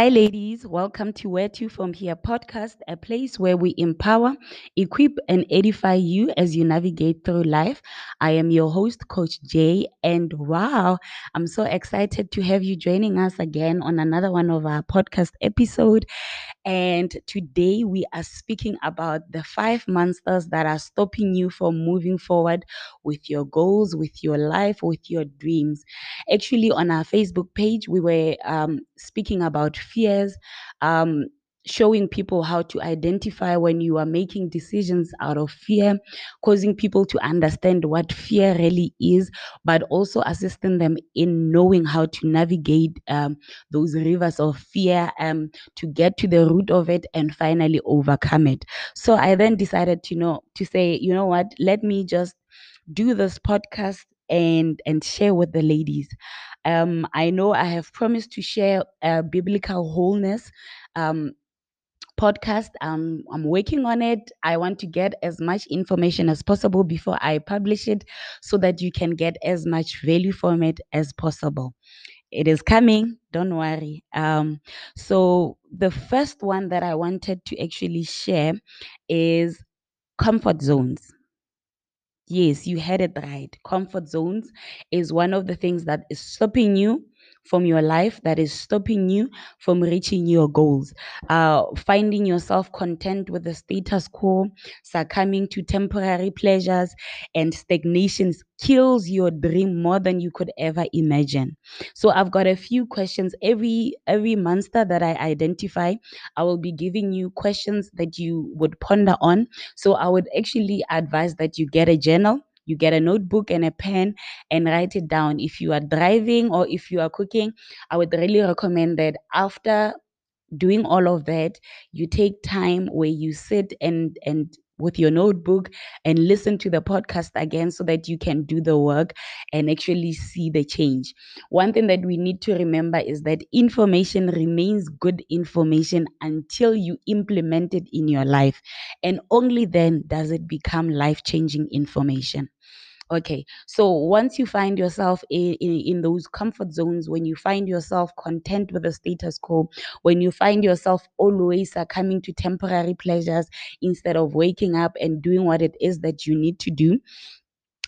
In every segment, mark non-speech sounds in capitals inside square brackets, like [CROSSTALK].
Hi, ladies. Welcome to Where to From Here podcast, a place where we empower, equip, and edify you as you navigate through life. I am your host, Coach Jay, and wow, I'm so excited to have you joining us again on another one of our podcast episode. And today we are speaking about the five monsters that are stopping you from moving forward with your goals, with your life, with your dreams. Actually, on our Facebook page, we were um, speaking about fears. Um, showing people how to identify when you are making decisions out of fear, causing people to understand what fear really is, but also assisting them in knowing how to navigate um, those rivers of fear um, to get to the root of it and finally overcome it. So I then decided to know to say, you know what, let me just do this podcast and and share with the ladies. Um, I know I have promised to share uh, biblical wholeness um, podcast. Um, I'm working on it. I want to get as much information as possible before I publish it so that you can get as much value from it as possible. It is coming, don't worry. Um, so, the first one that I wanted to actually share is comfort zones. Yes, you had it right. Comfort zones is one of the things that is stopping you from your life that is stopping you from reaching your goals. Uh, finding yourself content with the status quo, succumbing to temporary pleasures, and stagnation kills your dream more than you could ever imagine. So I've got a few questions every every monster that I identify. I will be giving you questions that you would ponder on. So I would actually advise that you get a journal you get a notebook and a pen and write it down. If you are driving or if you are cooking, I would really recommend that after doing all of that, you take time where you sit and and with your notebook and listen to the podcast again so that you can do the work and actually see the change. One thing that we need to remember is that information remains good information until you implement it in your life. And only then does it become life changing information. Okay, so once you find yourself in, in, in those comfort zones, when you find yourself content with the status quo, when you find yourself always succumbing to temporary pleasures instead of waking up and doing what it is that you need to do,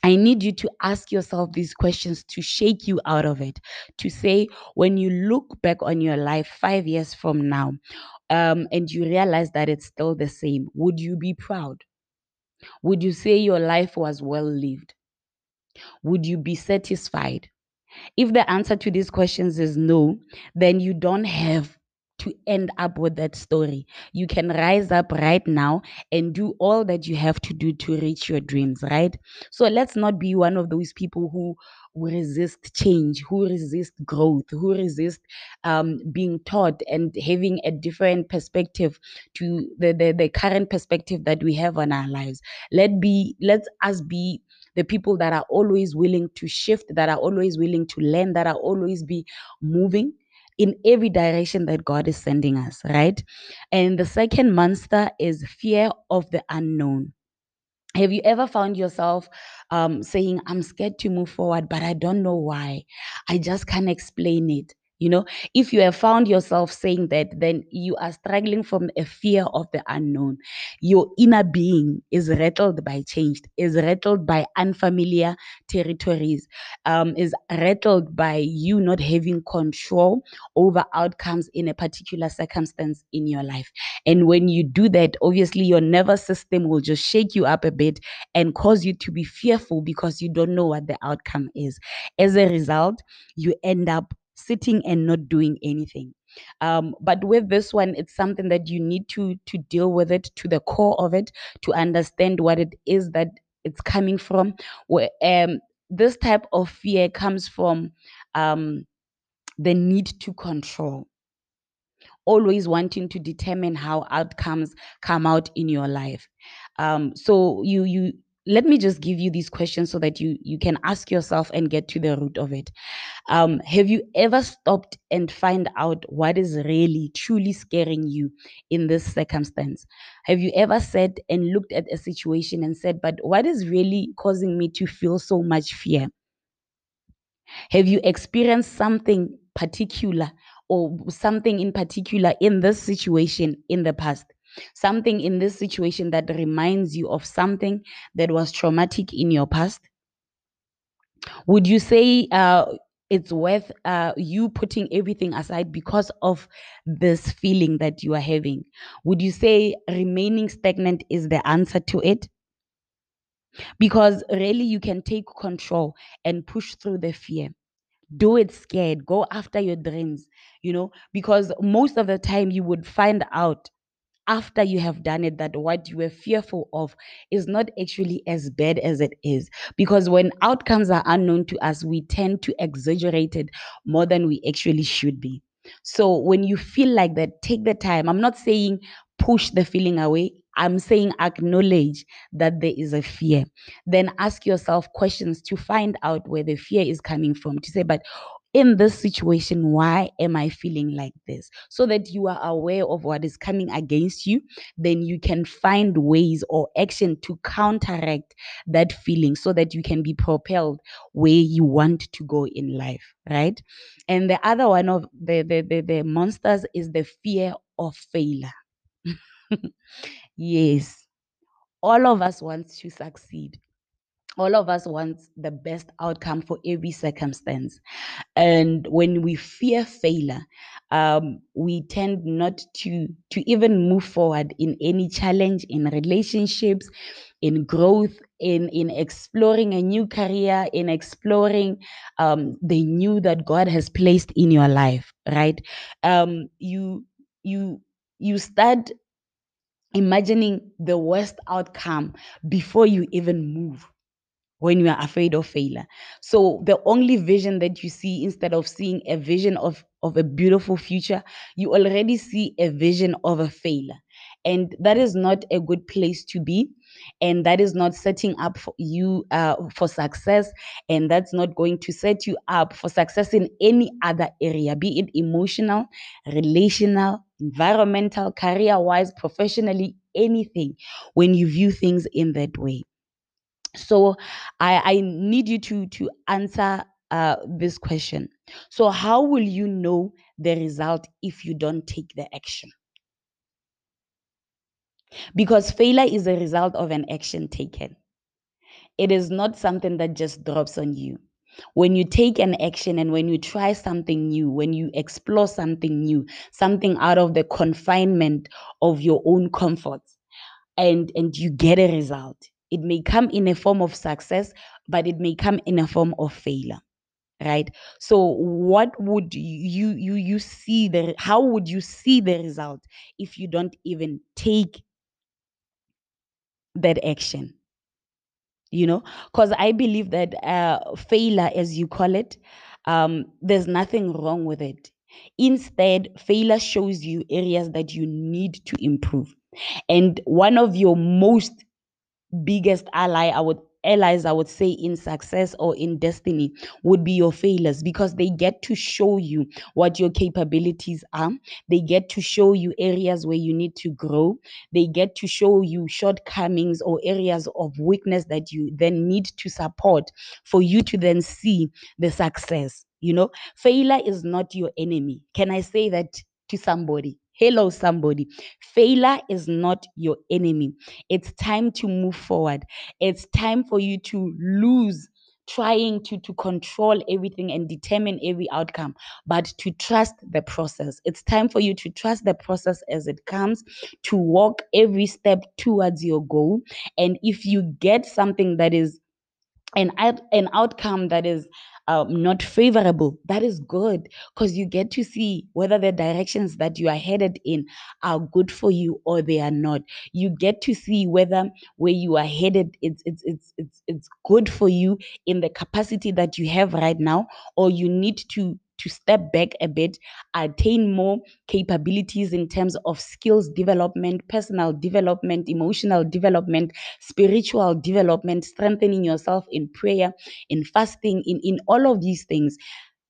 I need you to ask yourself these questions to shake you out of it. To say, when you look back on your life five years from now, um, and you realize that it's still the same, would you be proud? Would you say your life was well lived? Would you be satisfied? If the answer to these questions is no, then you don't have to end up with that story. You can rise up right now and do all that you have to do to reach your dreams, right? So let's not be one of those people who resist change, who resist growth, who resist um, being taught and having a different perspective to the, the the current perspective that we have on our lives. Let be let us be the people that are always willing to shift, that are always willing to learn, that are always be moving in every direction that God is sending us, right? And the second monster is fear of the unknown. Have you ever found yourself um, saying, I'm scared to move forward, but I don't know why? I just can't explain it. You know, if you have found yourself saying that, then you are struggling from a fear of the unknown. Your inner being is rattled by change, is rattled by unfamiliar territories, um, is rattled by you not having control over outcomes in a particular circumstance in your life. And when you do that, obviously your nervous system will just shake you up a bit and cause you to be fearful because you don't know what the outcome is. As a result, you end up sitting and not doing anything. Um, but with this one, it's something that you need to to deal with it to the core of it to understand what it is that it's coming from. Where um, this type of fear comes from um, the need to control always wanting to determine how outcomes come out in your life um, so you you let me just give you these questions so that you you can ask yourself and get to the root of it. Um, have you ever stopped and find out what is really truly scaring you in this circumstance? Have you ever sat and looked at a situation and said but what is really causing me to feel so much fear? Have you experienced something particular or something in particular in this situation in the past something in this situation that reminds you of something that was traumatic in your past? Would you say uh, it's worth uh, you putting everything aside because of this feeling that you are having? Would you say remaining stagnant is the answer to it? Because really you can take control and push through the fear. Do it scared. Go after your dreams you know because most of the time you would find out after you have done it that what you were fearful of is not actually as bad as it is. Because when outcomes are unknown to us we tend to exaggerate it more than we actually should be. So when you feel like that take the time. I'm not saying push the feeling away. I'm saying acknowledge that there is a fear. Then ask yourself questions to find out where the fear is coming from to say but in this situation, why am I feeling like this? So that you are aware of what is coming against you, then you can find ways or action to counteract that feeling so that you can be propelled where you want to go in life, right? And the other one of the the the, the monsters is the fear of failure. [LAUGHS] yes. All of us want to succeed all of us want the best outcome for every circumstance. And when we fear failure um, we tend not to to even move forward in any challenge in relationships in growth in in exploring a new career in exploring um, the new that god has placed in your life right? Um, you you you start imagining the worst outcome before you even move when you are afraid of failure. So the only vision that you see instead of seeing a vision of of a beautiful future, you already see a vision of a failure. And that is not a good place to be. And that is not setting up for you uh, for success. And that's not going to set you up for success in any other area, be it emotional, relational, environmental, career wise, professionally, anything, when you view things in that way so i i need you to to answer uh, this question. So how will you know the result if you don't take the action? Because failure is a result of an action taken. It is not something that just drops on you. When you take an action and when you try something new when you explore something new something out of the confinement of your own comfort, and and you get a result it may come in a form of success but it may come in a form of failure right? So what would you you you see the how would you see the result if you don't even take that action? You know because i believe that uh failure as you call it um there's nothing wrong with it. Instead failure shows you areas that you need to improve. And one of your most biggest ally I would allies I would say in success or in destiny would be your failures because they get to show you what your capabilities are. They get to show you areas where you need to grow. They get to show you shortcomings or areas of weakness that you then need to support for you to then see the success. You know, failure is not your enemy. Can I say that to somebody? Hello, somebody. Failure is not your enemy. It's time to move forward. It's time for you to lose trying to to control everything and determine every outcome but to trust the process it's time for you to trust the process as it comes to walk every step towards your goal and if you get something that is an an outcome that is um, not favorable, that is good because you get to see whether the directions that you are headed in are good for you or they are not. You get to see whether where you are headed it's it's it's it's it's good for you in the capacity that you have right now, or you need to to step back a bit, attain more capabilities in terms of skills development, personal development, emotional development, spiritual development, strengthening yourself in prayer, in fasting, in, in all of these things.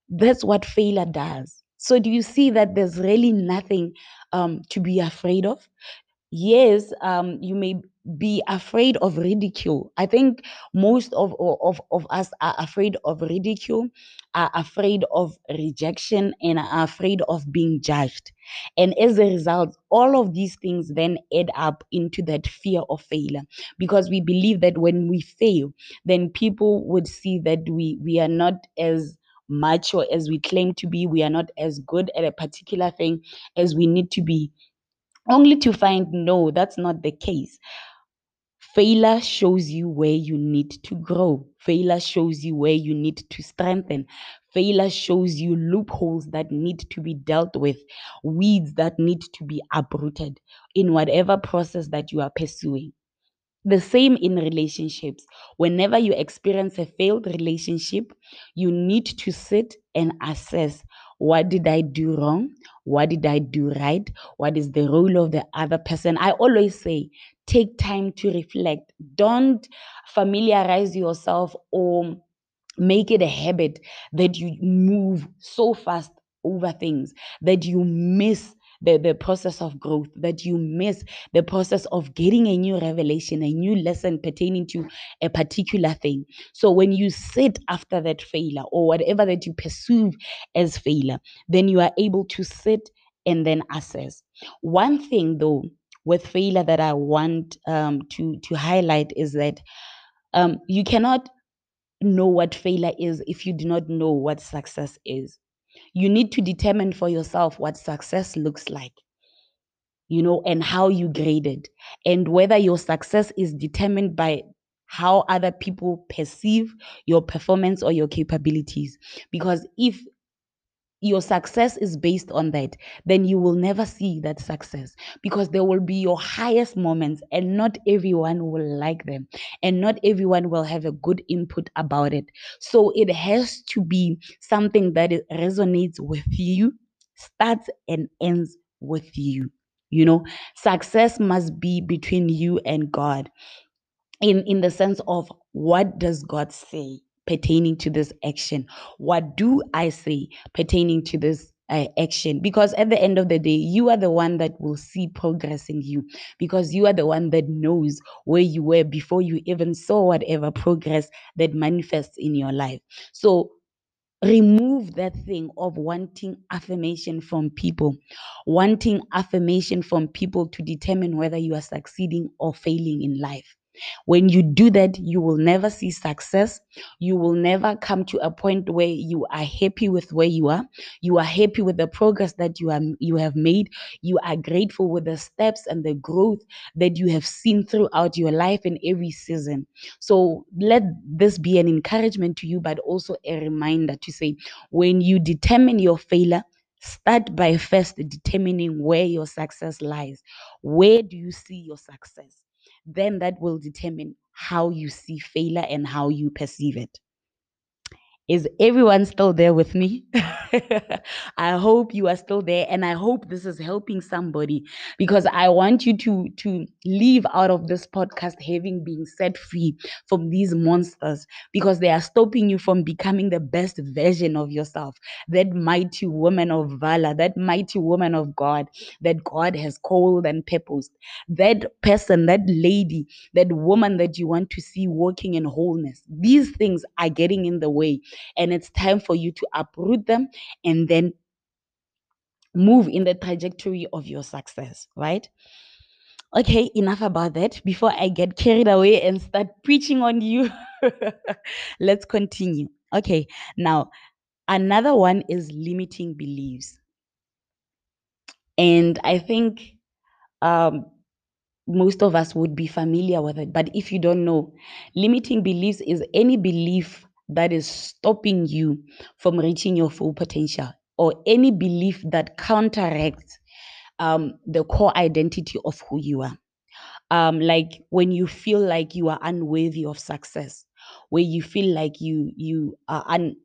That's what failure does. So, do you see that there's really nothing um, to be afraid of? Yes, um, you may be afraid of ridicule. I think most of, of, of us are afraid of ridicule are afraid of rejection and are afraid of being judged. And as a result, all of these things then add up into that fear of failure because we believe that when we fail, then people would see that we, we are not as or as we claim to be, we are not as good at a particular thing as we need to be only to find no, that's not the case. Failure shows you where you need to grow. Failure shows you where you need to strengthen. Failure shows you loopholes that need to be dealt with, weeds that need to be uprooted in whatever process that you are pursuing. The same in relationships. Whenever you experience a failed relationship, you need to sit and assess what did I do wrong? What did I do right? What is the role of the other person? I always say, take time to reflect. Don't familiarize yourself or make it a habit that you move so fast over things that you miss the, the process of growth, that you miss the process of getting a new revelation, a new lesson pertaining to a particular thing. So when you sit after that failure or whatever that you perceive as failure, then you are able to sit and then assess. One thing though with failure that I want um, to to highlight is that um, you cannot know what failure is if you do not know what success is. You need to determine for yourself what success looks like, you know, and how you grade it, and whether your success is determined by how other people perceive your performance or your capabilities. Because if your success is based on that, then you will never see that success because there will be your highest moments, and not everyone will like them, and not everyone will have a good input about it. So it has to be something that resonates with you, starts and ends with you. You know, success must be between you and God in in the sense of what does God say pertaining to this action? What do I say pertaining to this uh, action? Because at the end of the day, you are the one that will see progress in you because you are the one that knows where you were before you even saw whatever progress that manifests in your life. So remove that thing of wanting affirmation from people, wanting affirmation from people to determine whether you are succeeding or failing in life. When you do that, you will never see success. You will never come to a point where you are happy with where you are. You are happy with the progress that you are you have made. You are grateful with the steps and the growth that you have seen throughout your life in every season. So let this be an encouragement to you, but also a reminder to say when you determine your failure, start by first determining where your success lies. Where do you see your success? Then that will determine how you see failure and how you perceive it. Is everyone still there with me? [LAUGHS] I hope you are still there and I hope this is helping somebody because I want you to to leave out of this podcast having been set free from these monsters because they are stopping you from becoming the best version of yourself. That mighty woman of valor, that mighty woman of God that God has called and purposed. That person, that lady, that woman that you want to see walking in wholeness. These things are getting in the way and it's time for you to uproot them and then move in the trajectory of your success, right? Okay, enough about that. Before I get carried away and start preaching on you, [LAUGHS] let's continue. Okay, now another one is limiting beliefs. And I think um, most of us would be familiar with it. But if you don't know, limiting beliefs is any belief that is stopping you from reaching your full potential or any belief that counteracts um, the core identity of who you are. Um, like when you feel like you are unworthy of success, where you feel like you you are un,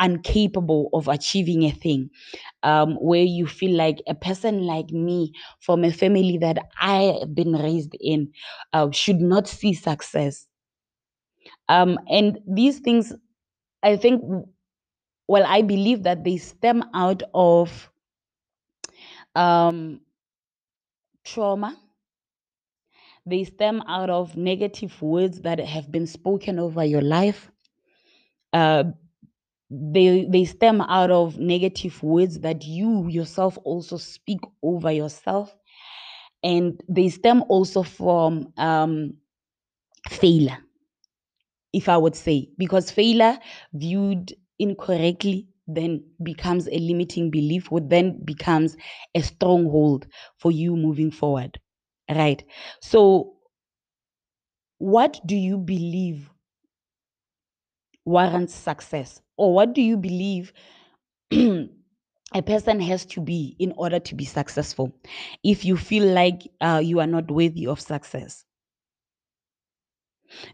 incapable of achieving a thing, um, where you feel like a person like me from a family that I have been raised in uh, should not see success. Um, and these things, I think, well, I believe that they stem out of um, trauma. They stem out of negative words that have been spoken over your life. Uh, they they stem out of negative words that you yourself also speak over yourself and they stem also from um failure if i would say because failure viewed incorrectly then becomes a limiting belief would then becomes a stronghold for you moving forward right? So what do you believe warrants success? Or what do you believe [CLEARS THROAT] a person has to be in order to be successful? If you feel like uh, you are not worthy of success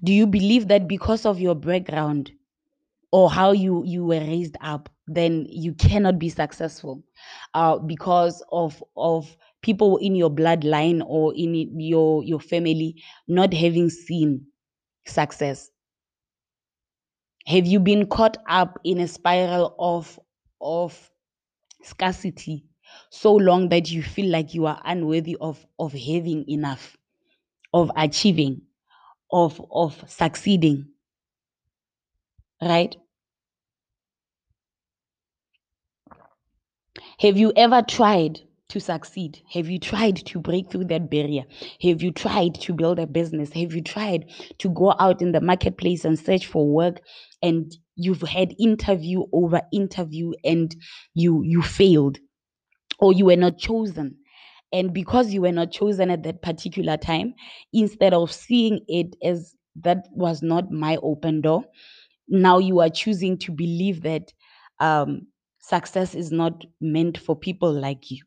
do you believe that because of your background or how you you were raised up then you cannot be successful? Uh, because of of people in your bloodline or in your your family not having seen success? Have you been caught up in a spiral of of scarcity so long that you feel like you are unworthy of of having enough of achieving of of succeeding right? Have you ever tried to succeed? Have you tried to break through that barrier? Have you tried to build a business? Have you tried to go out in the marketplace and search for work and you've had interview over interview and you you failed or you were not chosen and because you were not chosen at that particular time instead of seeing it as that was not my open door now you are choosing to believe that um, success is not meant for people like you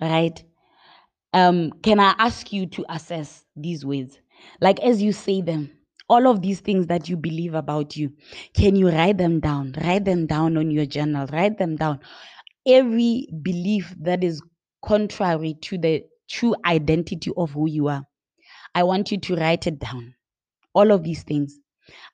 right um can i ask you to assess these words? like as you say them all of these things that you believe about you. Can you write them down? Write them down on your journal. Write them down. Every belief that is contrary to the true identity of who you are i want you to write it down. All of these things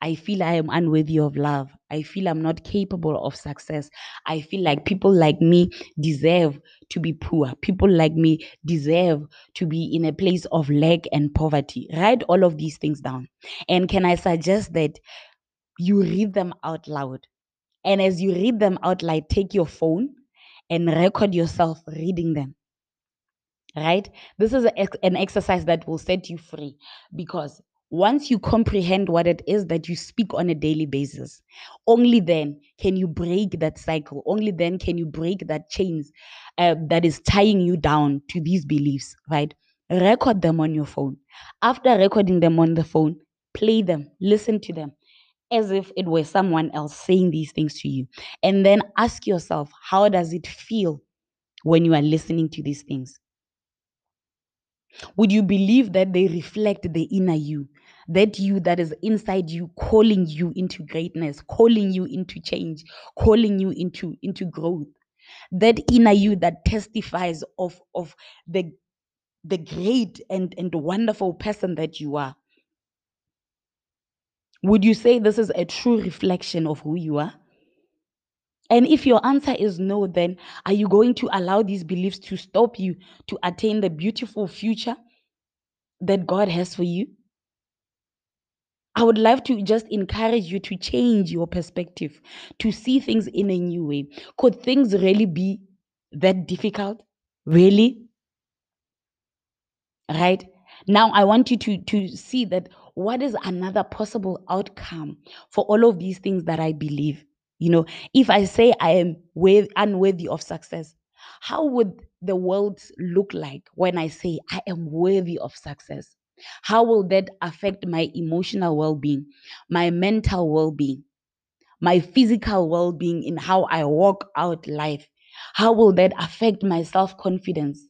I feel I am unworthy of love. I feel I'm not capable of success. I feel like people like me deserve to be poor. People like me deserve to be in a place of lack and poverty. Write all of these things down. And can I suggest that you read them out loud? And as you read them out loud, take your phone and record yourself reading them right? This is an exercise that will set you free because once you comprehend what it is that you speak on a daily basis, only then can you break that cycle. Only then can you break that chains uh, that is tying you down to these beliefs, right? Record them on your phone. After recording them on the phone, play them, listen to them as if it were someone else saying these things to you. And then ask yourself, how does it feel when you are listening to these things? Would you believe that they reflect the inner you? That you that is inside you, calling you into greatness, calling you into change, calling you into, into growth. That inner you that testifies of, of the, the great and, and wonderful person that you are. Would you say this is a true reflection of who you are? And if your answer is no, then are you going to allow these beliefs to stop you to attain the beautiful future that God has for you? I would love to just encourage you to change your perspective, to see things in a new way. Could things really be that difficult? Really? Right? Now I want you to to see that what is another possible outcome for all of these things that I believe. You know, if I say I am with unworthy of success, how would the world look like when I say I am worthy of success? How will that affect my emotional well being, my mental well being, my physical well being in how I walk out life? How will that affect my self confidence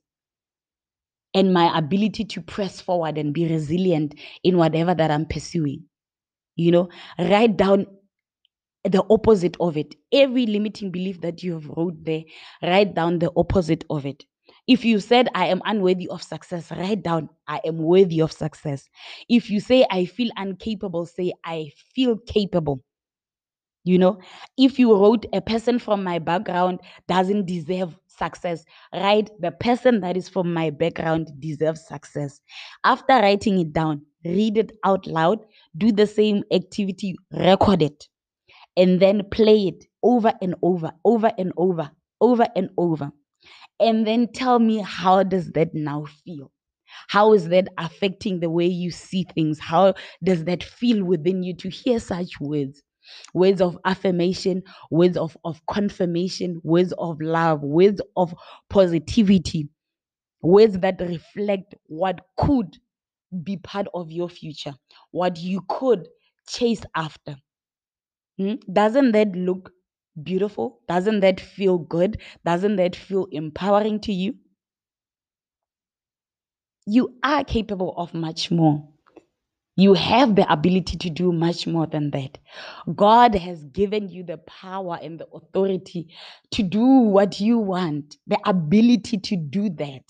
and my ability to press forward and be resilient in whatever that I'm pursuing? You know, write down the opposite of it. Every limiting belief that you have wrote there, write down the opposite of it. If you said, I am unworthy of success, write down, I am worthy of success. If you say, I feel incapable, say, I feel capable. You know, if you wrote, a person from my background doesn't deserve success. Write the person that is from my background deserves success. After writing it down, read it out loud, do the same activity, record it, and then play it over and over, over and over, over and over. And then tell me how does that now feel? How is that affecting the way you see things? How does that feel within you to hear such words? Words of affirmation, words of, of confirmation, words of love, words of positivity, words that reflect what could be part of your future, what you could chase after. Hmm? Doesn't that look beautiful? Doesn't that feel good? Doesn't that feel empowering to you? You are capable of much more. You have the ability to do much more than that. God has given you the power and the authority to do what you want, the ability to do that.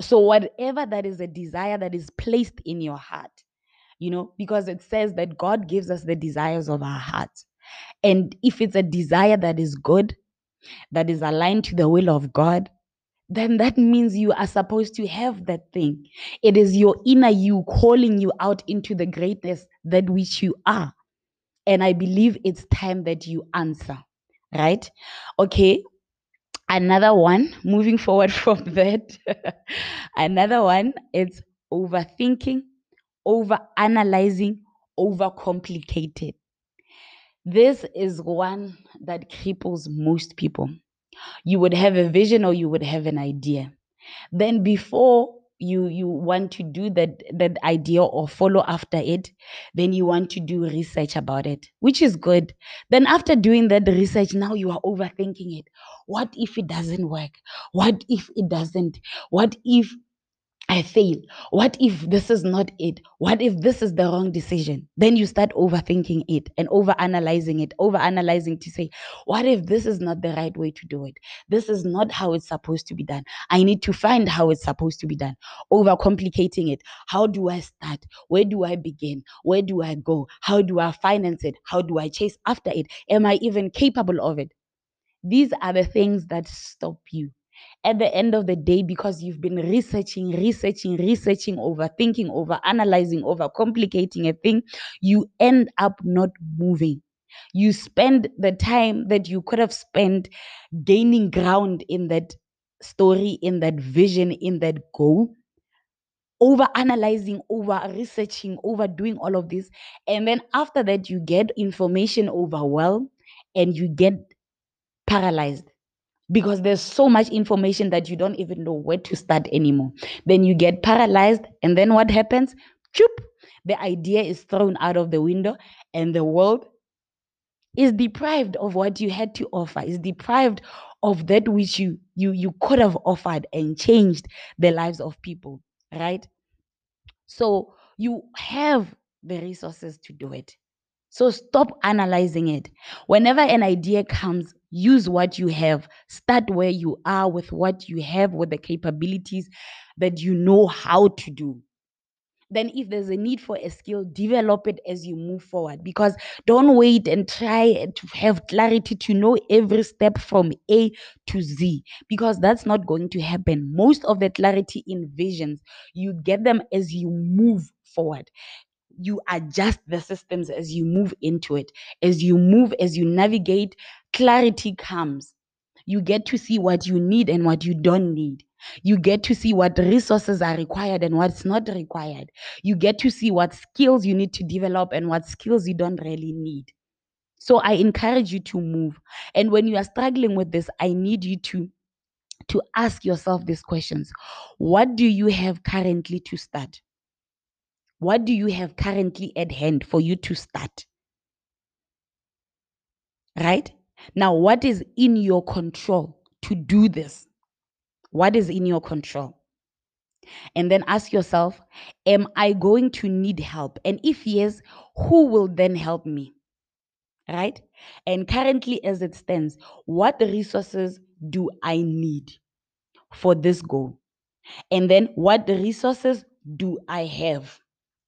So, whatever that is a desire that is placed in your heart, you know, because it says that God gives us the desires of our hearts. And if it's a desire that is good, that is aligned to the will of God, then that means you are supposed to have that thing. It is your inner you calling you out into the greatness that which you are. And I believe it's time that you answer, right? Okay. Another one, moving forward [LAUGHS] from that, another one is overthinking, over analyzing, over complicated. This is one that cripples most people. You would have a vision or you would have an idea. Then before you you want to do that that idea or follow after it then you want to do research about it which is good. Then after doing that research now you are overthinking it. What if it doesn't work? What if it doesn't? What if I fail. What if this is not it? What if this is the wrong decision? Then you start overthinking it and overanalyzing it, overanalyzing to say, what if this is not the right way to do it? This is not how it's supposed to be done. I need to find how it's supposed to be done. Over complicating it. How do I start? Where do I begin? Where do I go? How do I finance it? How do I chase after it? Am I even capable of it? These are the things that stop you at the end of the day because you've been researching, researching, researching, overthinking, over analyzing, over complicating a thing, you end up not moving. You spend the time that you could have spent gaining ground in that story, in that vision, in that goal, over analyzing, over researching, over doing all of this. And then after that, you get information overwhelmed and you get paralyzed because there's so much information that you don't even know where to start anymore. Then you get paralyzed, and then what happens? Choop, the idea is thrown out of the window, and the world is deprived of what you had to offer, is deprived of that which you you you could have offered and changed the lives of people, right? So you have the resources to do it. So stop analyzing it. Whenever an idea comes, use what you have. Start where you are with what you have, with the capabilities that you know how to do. Then, if there's a need for a skill, develop it as you move forward. Because don't wait and try to have clarity to know every step from A to Z, because that's not going to happen. Most of the clarity in visions, you get them as you move forward you adjust the systems as you move into it. As you move, as you navigate, clarity comes. You get to see what you need and what you don't need. You get to see what resources are required and what's not required. You get to see what skills you need to develop and what skills you don't really need. So I encourage you to move. And when you are struggling with this, I need you to to ask yourself these questions. What do you have currently to start? What do you have currently at hand for you to start? Right? Now, what is in your control to do this? What is in your control? And then ask yourself, am I going to need help? And if yes, who will then help me? Right? And currently, as it stands, what resources do I need for this goal? And then what resources do I have?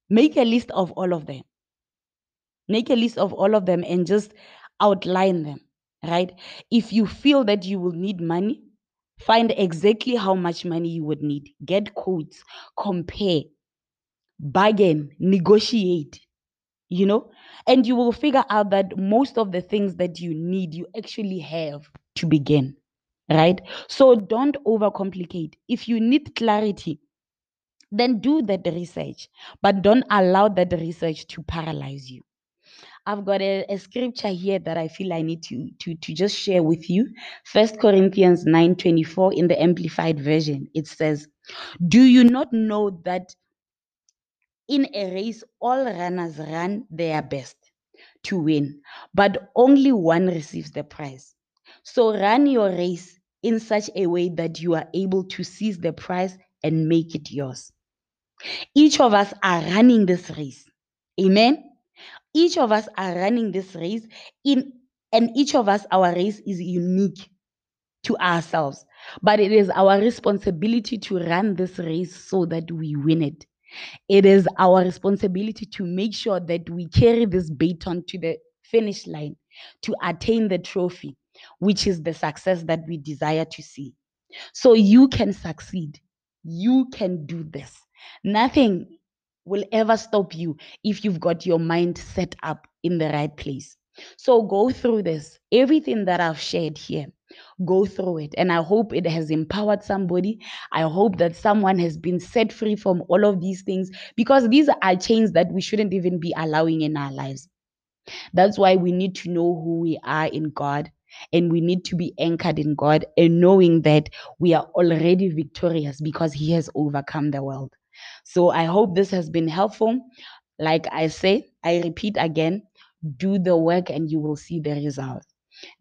Make a list of all of them. Make a list of all of them and just outline them, right? If you feel that you will need money, Find exactly how much money you would need. Get quotes, compare, bargain, negotiate, you know, and you will figure out that most of the things that you need, you actually have to begin, right? So don't overcomplicate. If you need clarity, then do that research, but don't allow that research to paralyze you. I've got a, a, scripture here that I feel I need to, to, to just share with you. First Corinthians 9:24 in the Amplified Version. It says, Do you not know that in a race all runners run their best to win, but only one receives the prize? So run your race in such a way that you are able to seize the prize and make it yours. Each of us are running this race. Amen. Each of us are running this race in and each of us our race is unique to ourselves. But it is our responsibility to run this race so that we win it. It is our responsibility to make sure that we carry this baton to the finish line to attain the trophy, which is the success that we desire to see. So you can succeed. You can do this. Nothing will ever stop you if you've got your mind set up in the right place. So go through this. Everything that I've shared here, go through it. And I hope it has empowered somebody. I hope that someone has been set free from all of these things because these are chains that we shouldn't even be allowing in our lives. That's why we need to know who we are in God and we need to be anchored in God and knowing that we are already victorious because He has overcome the world. So I hope this has been helpful. Like I say, I repeat again do the work and you will see the results.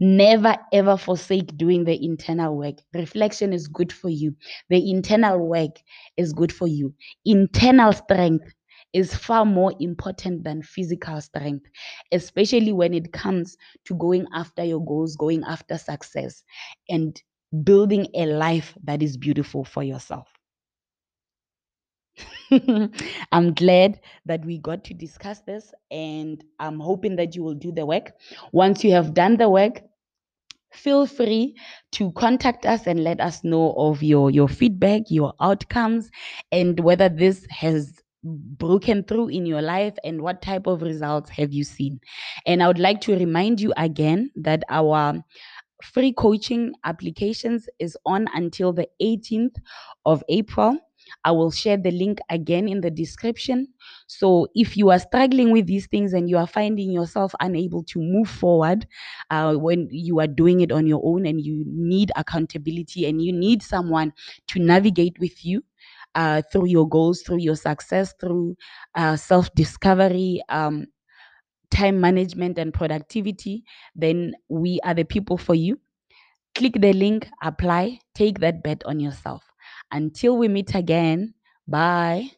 Never ever forsake doing the internal work. Reflection is good for you. The internal work is good for you. Internal strength is far more important than physical strength, especially when it comes to going after your goals, going after success, and building a life that is beautiful for yourself. [LAUGHS] I'm glad that we got to discuss this, and I'm hoping that you will do the work. Once you have done the work, feel free to contact us and let us know of your your feedback your outcomes and whether this has broken through in your life and what type of results have you seen and i would like to remind you again that our free coaching applications is on until the 18th of april I will share the link again in the description. So if you are struggling with these things and you are finding yourself unable to move forward uh, when you are doing it on your own and you need accountability and you need someone to navigate with you, uh, through your goals, through your success, through uh, self discovery, um, time management, and productivity, then we are the people for you. Click the link, apply, take that bet on yourself. Until we meet again, bye.